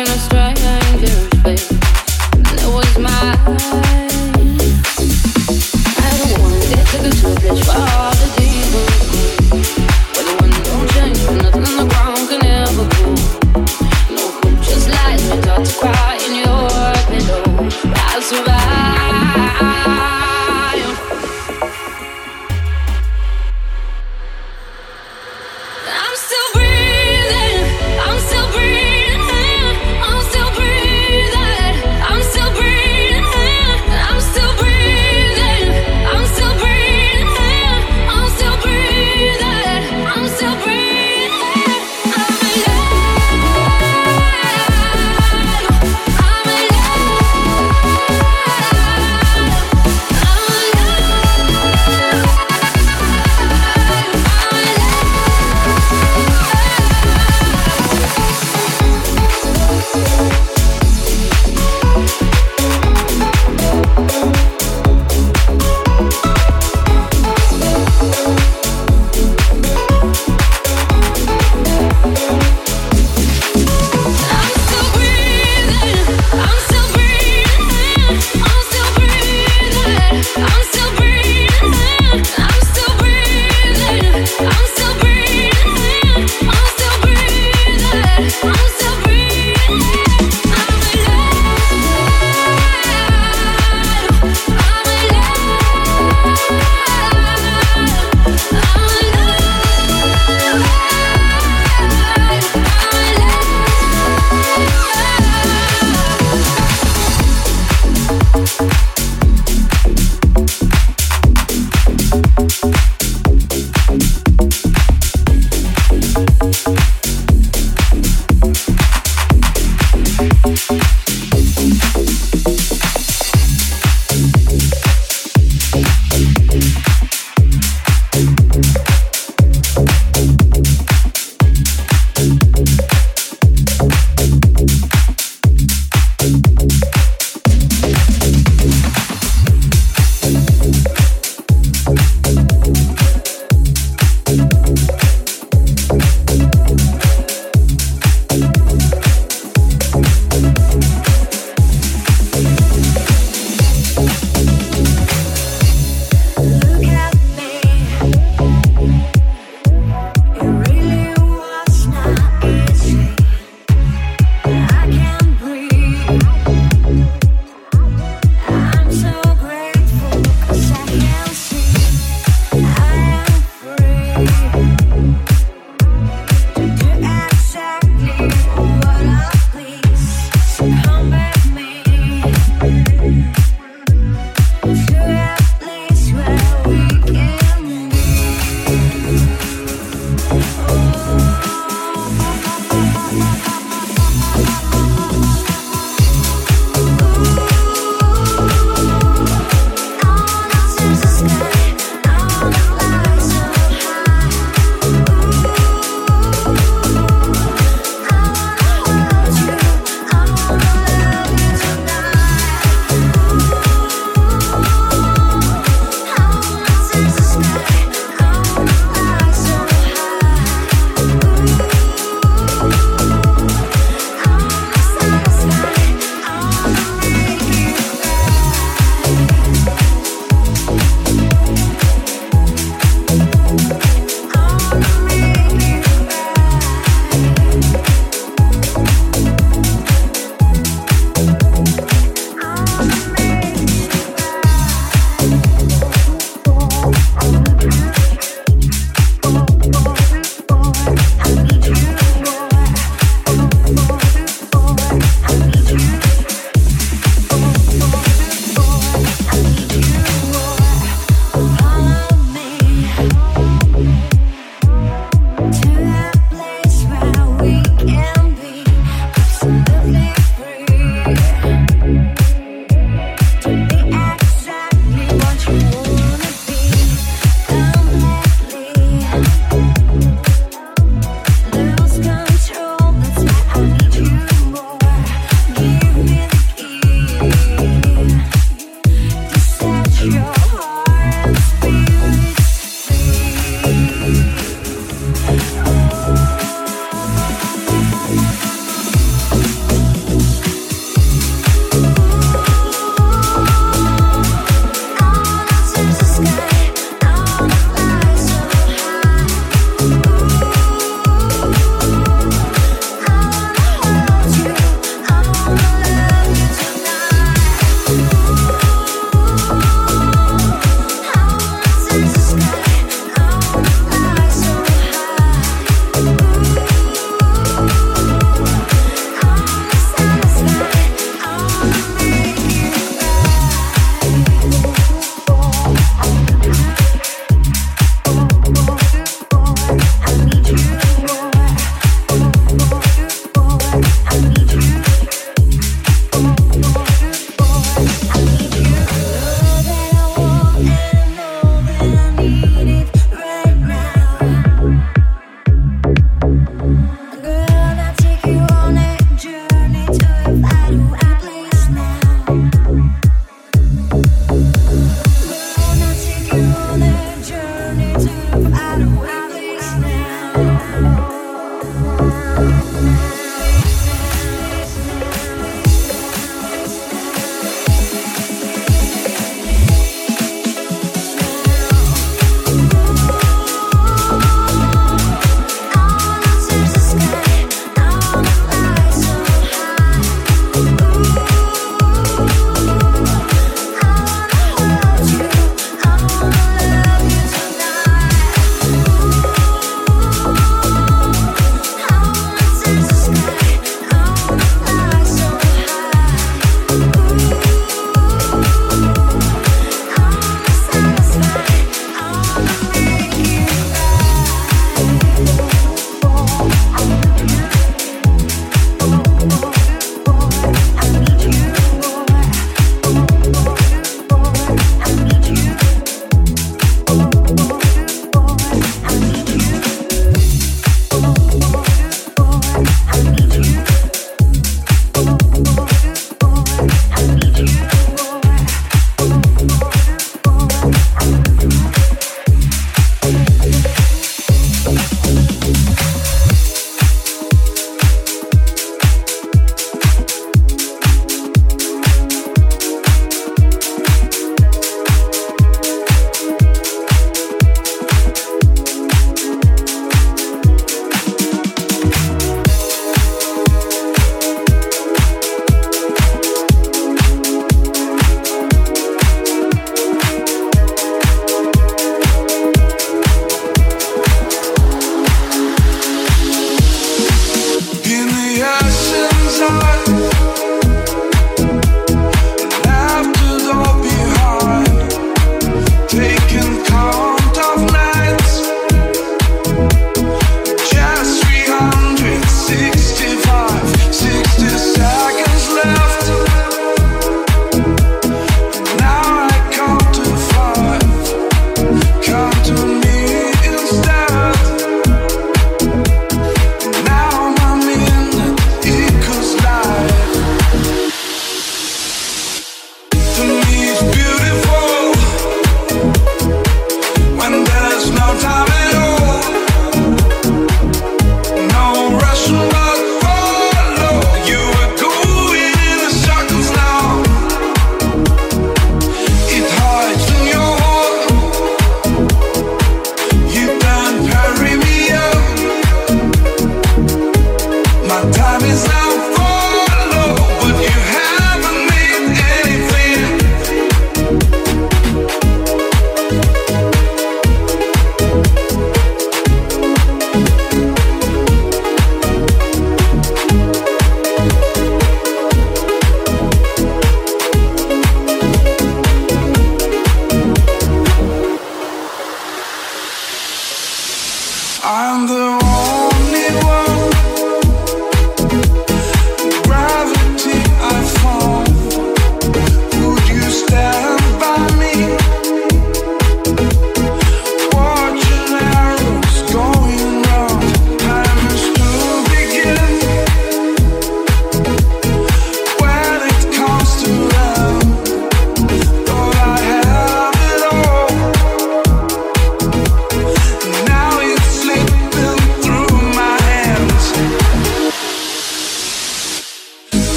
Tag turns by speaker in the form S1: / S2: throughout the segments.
S1: from the struggle.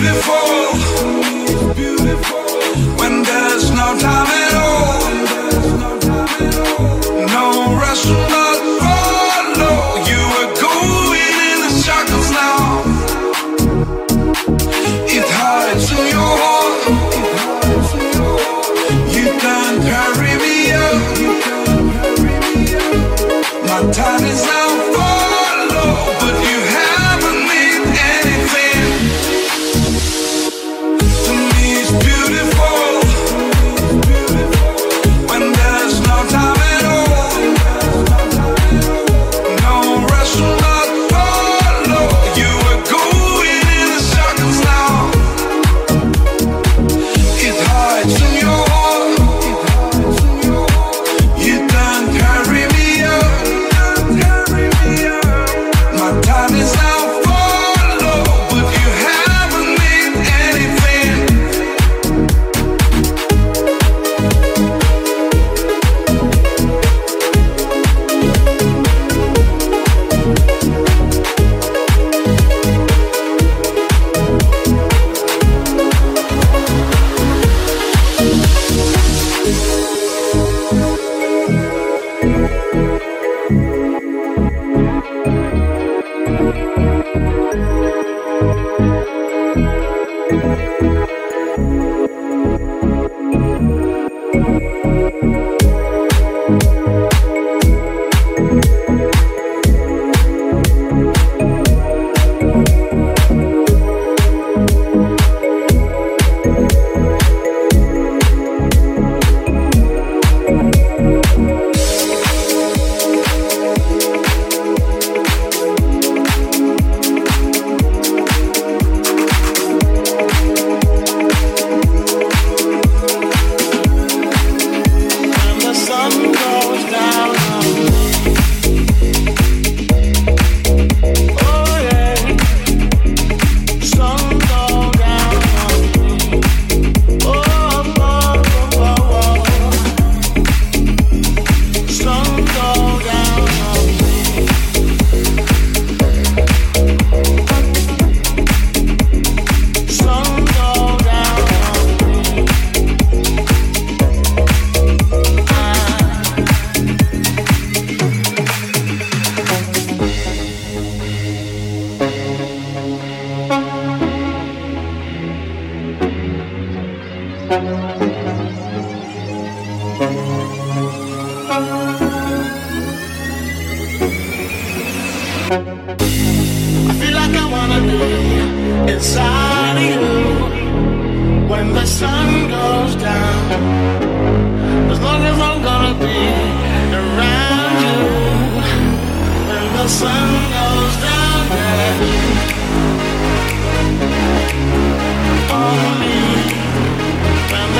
S2: beautiful.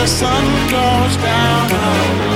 S3: Changing the way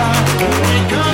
S3: We got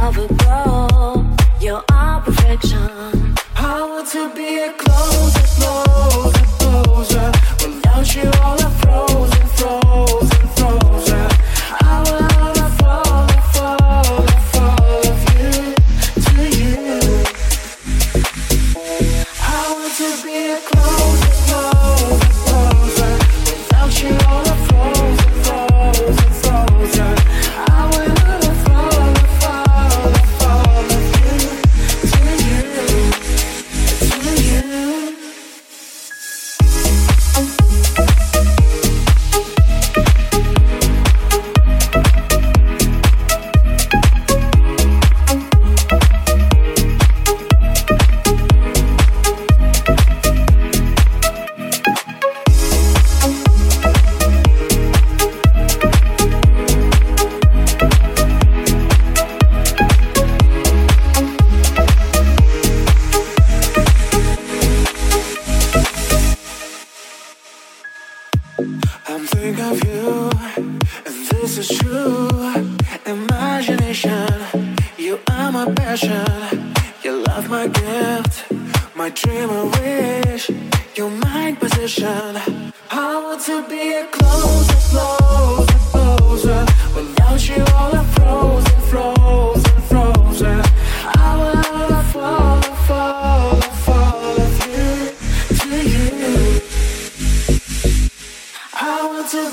S4: lover, bro. You're all perfection.
S1: Power to be a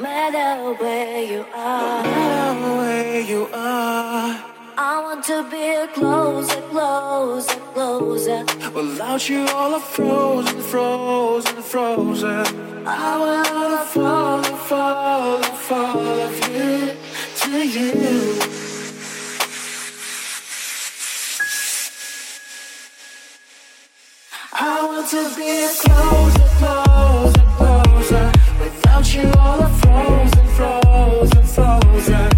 S4: matter where you are. No
S1: matter where you are.
S4: I want to be closer, closer, closer.
S1: Without you, all are frozen, frozen, frozen. I wanna fall, fall, fall of you to you. I want to be closer, closer without you all the frozen, frozen, frozen